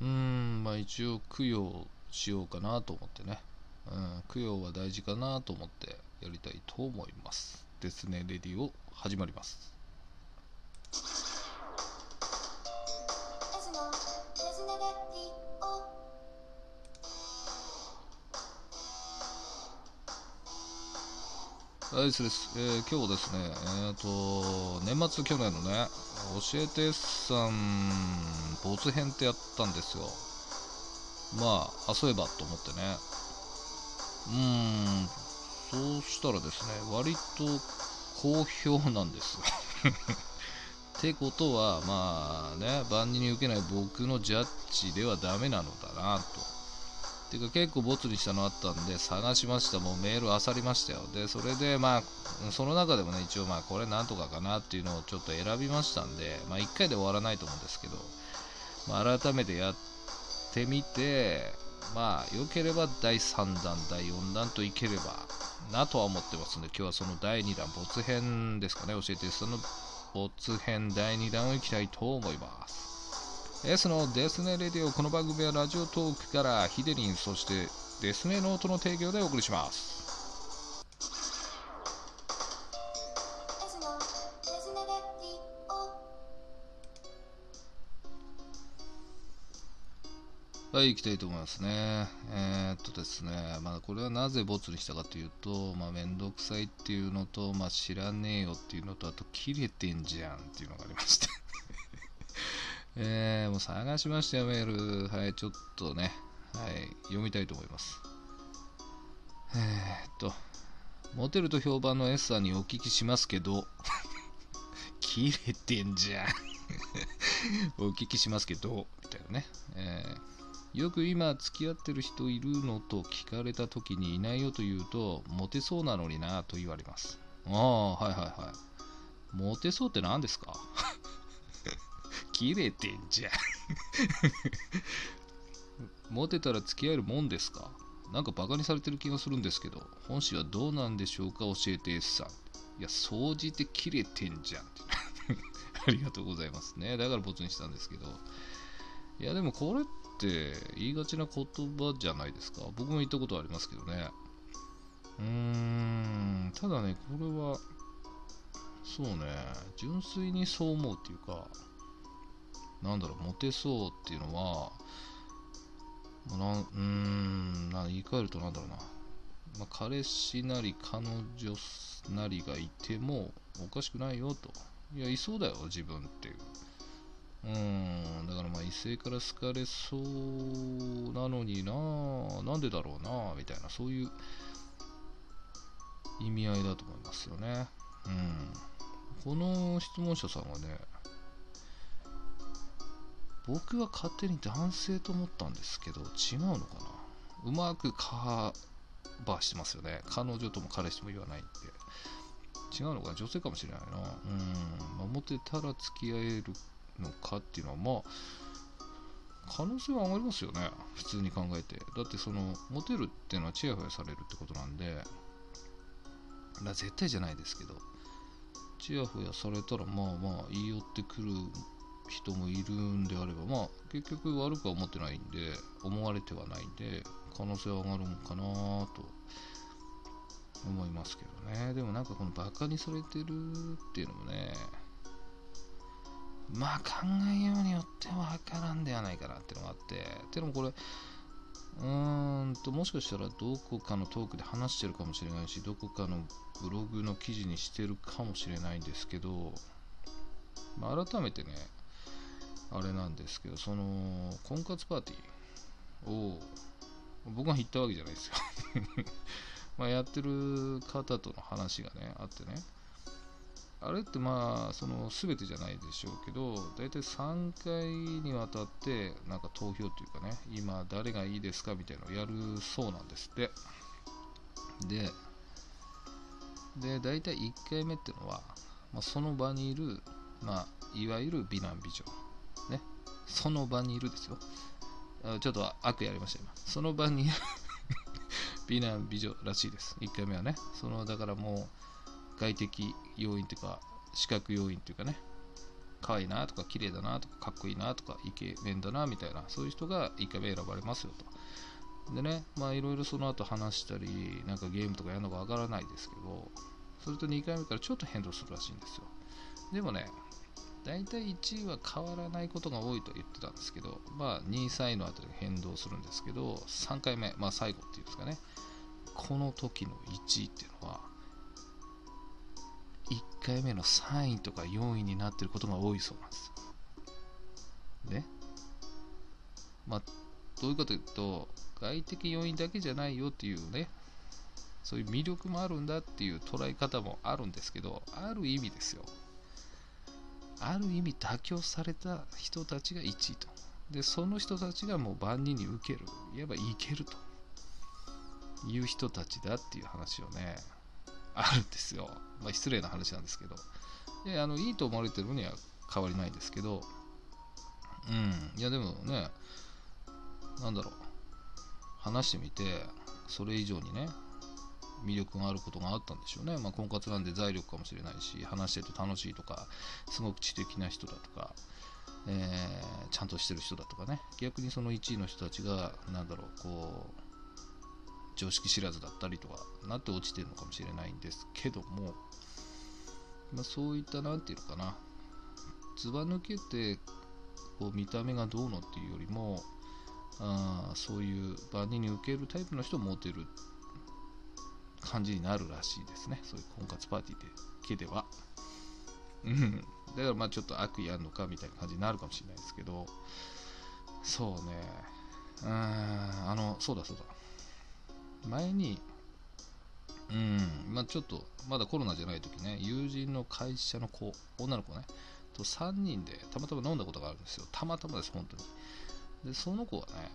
うんまあ一応供養しようかなと思ってね、うん、供養は大事かなと思ってやりたいと思います。ですねレディを始まります。はい、そうです。えー、今日ですね、えっ、ー、と、年末去年のね、教えてさん、没編ってやったんですよ。まあ、あ、そういえばと思ってね。うーん、そうしたらですね、割と好評なんです。ってことは、まあね、万人に受けない僕のジャッジではダメなのだなと。ていうか結構ボツにしたのあったんで探しました。もうメールあさりましたよ。でそれでまあその中でもね一応まあこれなんとかかなっていうのをちょっと選びましたんでまあ1回で終わらないと思うんですけど、まあ、改めてやってみてまあ良ければ第3弾第4弾といければなとは思ってますんで今日はその第2弾没編ですかね。教えてその没編第2弾をいきたいと思います。S のデスネレディオこの番組はラジオトークからヒデリンそしてデスネノートの提供でお送りしますはい、行きたいと思いますね。えー、っとですね、まあ、これはなぜボツにしたかというと、まあ、めんどくさいっていうのと、まあ、知らねえよっていうのと、あと、切れてんじゃんっていうのがありましてえー、もう探しましたよ、メール。はい、ちょっとね、はい、読みたいと思います。えー、っと、モテると評判の S さんにお聞きしますけど、切れてんじゃん お聞きしますけど、みたいなね。えー、よく今付き合ってる人いるのと聞かれた時にいないよと言うと、モテそうなのになと言われます。ああ、はいはいはい。モテそうって何ですか？切れてんじゃん モテたら付き合えるもんですか？なんかバカにされてる気がするんですけど、本心はどうなんでしょうか？教えて S さん。いや、掃除で切れてんじゃん。ありがとうございますね。だからボツにしたんですけど。いや、でもこれって言いがちな言葉じゃないですか。僕も言ったことありますけどね。うーん、ただね、これは、そうね、純粋にそう思うっていうか、なんだろう、モテそうっていうのは、なうーんな、言い換えるとなんだろうな、まあ、彼氏なり彼女なりがいてもおかしくないよと。いや、いそうだよ、自分っていう。うん、だからまあ異性から好かれそうなのにな、なんでだろうな、みたいな、そういう意味合いだと思いますよね。うん。この質問者さんはね、僕は勝手に男性と思ったんですけど違うのかな？うまくカバーしてますよね。彼女とも彼氏とも言わないんで。違うのかな？女性かもしれないな。うん、ま、モテたら付き合えるのかっていうのはまあ可能性は上がりますよね。普通に考えて。だってそのモテるっていうのはチヤホヤされるってことなんで。絶対じゃないですけど。チヤホヤされたらまあまあ言い寄ってくる人もいるんであれば、まあ、結局悪くは思ってないんで、思われてはないんで、可能性は上がるのかなと思いますけどね。でもなんかこのバカにされてるっていうのもね、まあ考えようによってはわからんではないかなってのがあって、っていうのもこれ、うーんと、もしかしたらどこかのトークで話してるかもしれないし、どこかのブログの記事にしてるかもしれないんですけど、まあ、改めてね、あれなんですけど、その婚活パーティーを僕が行ったわけじゃないですよ まやってる方との話がね、あってね。あれってまあ、その全てじゃないでしょうけど、大体3回にわたって、なんか投票というかね、今誰がいいですかみたいなのをやるそうなんですって。で、で、大体1回目っていうのは、まあ、その場にいる、まあ、いわゆる美男美女その場にいるですよ。ちょっと悪やりました今。その場に 美男美女らしいです。1回目はね。そのだからもう外的要因というか視覚要因というかね。可愛いなとか綺麗だなとかかっこいいなとかイケメンだなみたいなそういう人が1回目選ばれますよと。でねまあいろいろその後話したりなんかゲームとかやるのかわからないですけどそれと2回目からちょっと変動するらしいんですよ。でもね大体1位は変わらないことが多いと言ってたんですけど、まあ、2位、3位のあたりが変動するんですけど、3回目、まあ、最後っていうんですかね、この時の1位っていうのは、1回目の3位とか4位になってることが多いそうなんです。ね。まあ、どういうかというと、外的要因だけじゃないよっていうね、そういう魅力もあるんだっていう捉え方もあるんですけど、ある意味ですよ。ある意味妥協された人たちが1位と。で、その人たちがもう万人に受ける、いわばいけるという人たちだっていう話をね、あるんですよ。まあ、失礼な話なんですけど。で、あの、いいと思われてるのには変わりないですけど、うん、いやでもね、なんだろう、話してみて、それ以上にね、魅力があることがあったんでしょうね。まあ、婚活なんで財力かもしれないし、話してると楽しいとか、すごく知的な人だとか、えー、ちゃんとしてる人だとかね、逆にその1位の人たちが、なんだろう、こう、常識知らずだったりとかなって落ちてるのかもしれないんですけども、まあ、そういった何て言うのかなずば抜けてこう見た目がどうのっていうよりもあそういう万人に受けるタイプの人を持てる感じになるらしいですね。そういう婚活パーティーでけでは。うん。だからまあちょっと悪意あるのかみたいな感じになるかもしれないですけど。そうね。うん。あのそうだそうだ。前に、うん、まあちょっと、まだコロナじゃない時ね、友人の会社の子、女の子ね、と3人でたまたま飲んだことがあるんですよ。たまたまです、本当に。で、その子はね、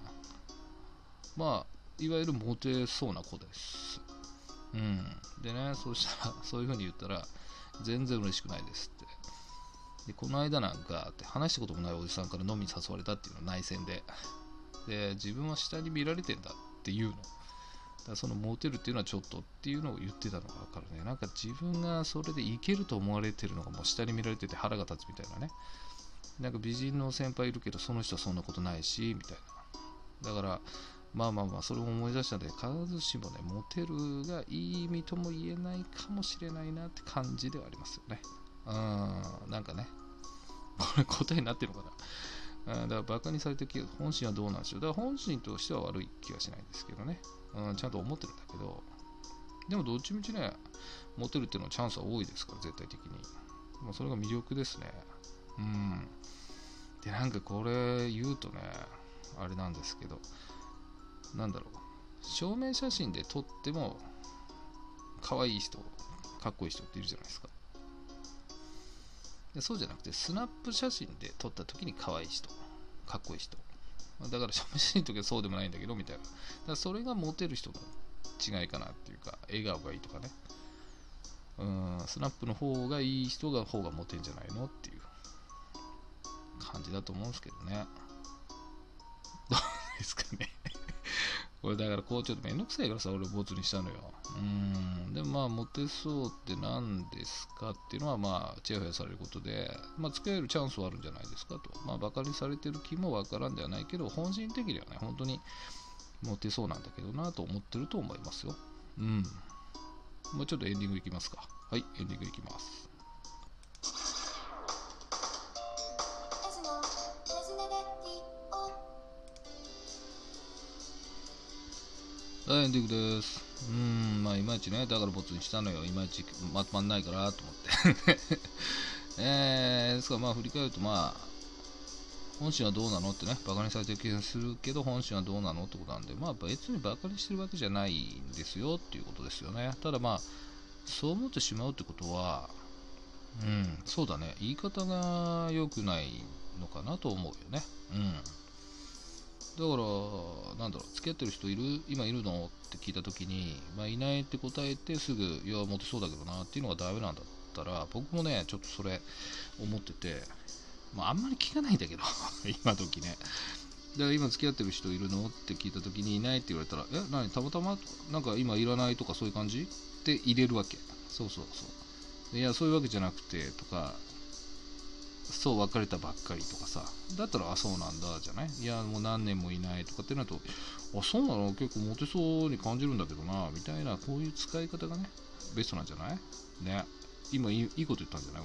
まあ、いわゆるモテそうな子です。うん。でね、そうしたら、そういう風に言ったら、全然嬉しくないですって。で、この間なんか、って話したこともないおじさんから飲みに誘われたっていうの内戦で。で、自分は下に見られてんだっていうの。だそのモテるっていうのはちょっとっていうのを言ってたのが分かるね。なんか自分がそれでいけると思われてるのがもう下に見られてて腹が立つみたいなね。なんか美人の先輩いるけどその人はそんなことないし、みたいな。だから、まあまあまあ、それを思い出したので、必ずしもね、モテるがいい意味とも言えないかもしれないなって感じではありますよね。うん、なんかね、これ答えになってるのかな。だからバカにされてる、本心はどうなんでしょう。だから本心としては悪い気がしないんですけどね。うん、ちゃんと思ってるんだけど、でもどっちみちね、モテるっていうのはチャンスは多いですから、絶対的に。まあ、それが魅力ですね。うん。で、なんかこれ言うとね、あれなんですけど、なんだろう、証明写真で撮っても、可愛い人、かっこいい人っているじゃないですか。でそうじゃなくて、スナップ写真で撮った時に可愛い人、かっこいい人。だから、写真の時はそうでもないんだけど、みたいな。だからそれがモテる人の違いかなっていうか、笑顔がいいとかね。うん、スナップの方がいい人が方がモテんじゃないのっていう感じだと思うんですけどね。どうですかねこれだからこうちょっとめんどくさいからさ、俺ボツにしたのよ。うん。でもまあ、モテそうって何ですかっていうのはまあ、ちやほやされることで、まあ、付き合えるチャンスはあるんじゃないですかと。まあ、バカにされてる気もわからんではないけど、本心的にはね、本当にモテそうなんだけどなと思ってると思いますよ。うん。もうちょっとエンディングいきますか。はい、エンディングいきます。はい、エンディングです。うん、まあ、いまいちね、だからボツにしたのよ。いまいちまとまんないからと思って。えー、ですから、まあ、振り返ると、まあ、本心はどうなのってね、バカにされてる気がするけど、本心はどうなのってことなんで、まあ、別にバカにしてるわけじゃないんですよっていうことですよね。ただまあ、そう思ってしまうってことは、うん、そうだね、言い方が良くないのかなと思うよね。うん。だから、なんだろう、付き合ってる人いる今いるの？って聞いたときに、まあ、いないって答えてすぐ、いや、モテそうだけどなっていうのがダメなんだったら、僕もね、ちょっとそれ思ってて、まあ、あんまり聞かないんだけど、今時ね。だから今付き合ってる人いるの？って聞いた時にいないって言われたら、え、何？たまたま？なんか今いらないとかそういう感じ？って入れるわけ。そうそうそう。いや、そういうわけじゃなくてとか、そう別れたばっかりとかさ、だったら、あ、そうなんだじゃない？いや、もう何年もいないとかってなると、あ、そうなの？結構モテそうに感じるんだけどな、みたいな、こういう使い方がね、ベストなんじゃない？ね。今いい、こと言ったんじゃない？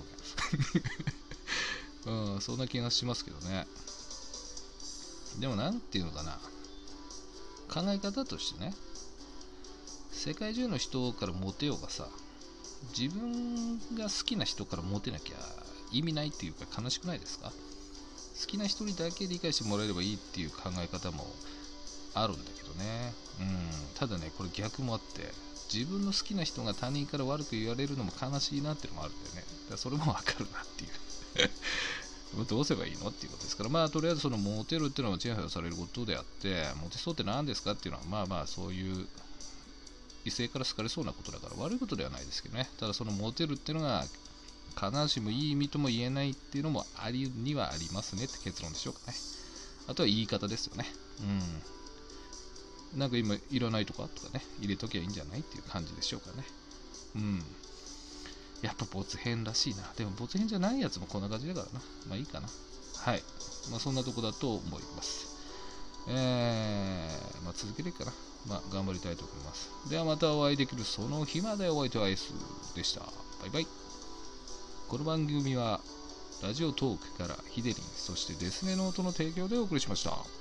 俺。うん、そんな気がしますけどね。でもなんていうのかな。考え方としてね。世界中の人からモテようがさ自分が好きな人からモテなきゃ意味ないっていうか悲しくないですか？好きな人にだけ理解してもらえればいいっていう考え方もあるんだけどね。うん。ただねこれ逆もあって自分の好きな人が他人から悪く言われるのも悲しいなっていうのもあるんだよね。だそれもわかるなっていう。どうすればいいのっていうことですから、まあ、とりあえずそのモテるっていうのはチヤホヤされることであって、モテそうって何ですかっていうのは、まあまあ、そういう異性から好かれそうなことだから悪いことではないですけどね。ただ、そのモテるっていうのが、必ずしもいい意味とも言えないっていうのもありにはありますねって結論でしょうかね。あとは言い方ですよね。うん。なんか今、いらないとかとかね、入れときゃいいんじゃないっていう感じでしょうかね。うん。やっぱ没編らしいな。でも没編じゃないやつもこんな感じだからな。まあいいかな。はい。まあそんなとこだと思います。えー、まあ続けていくかな。まあ頑張りたいと思います。ではまたお会いできるその日までお相手は S でした。バイバイ。この番組はラジオトークからヒデリン、そしてデスネノートの提供でお送りしました。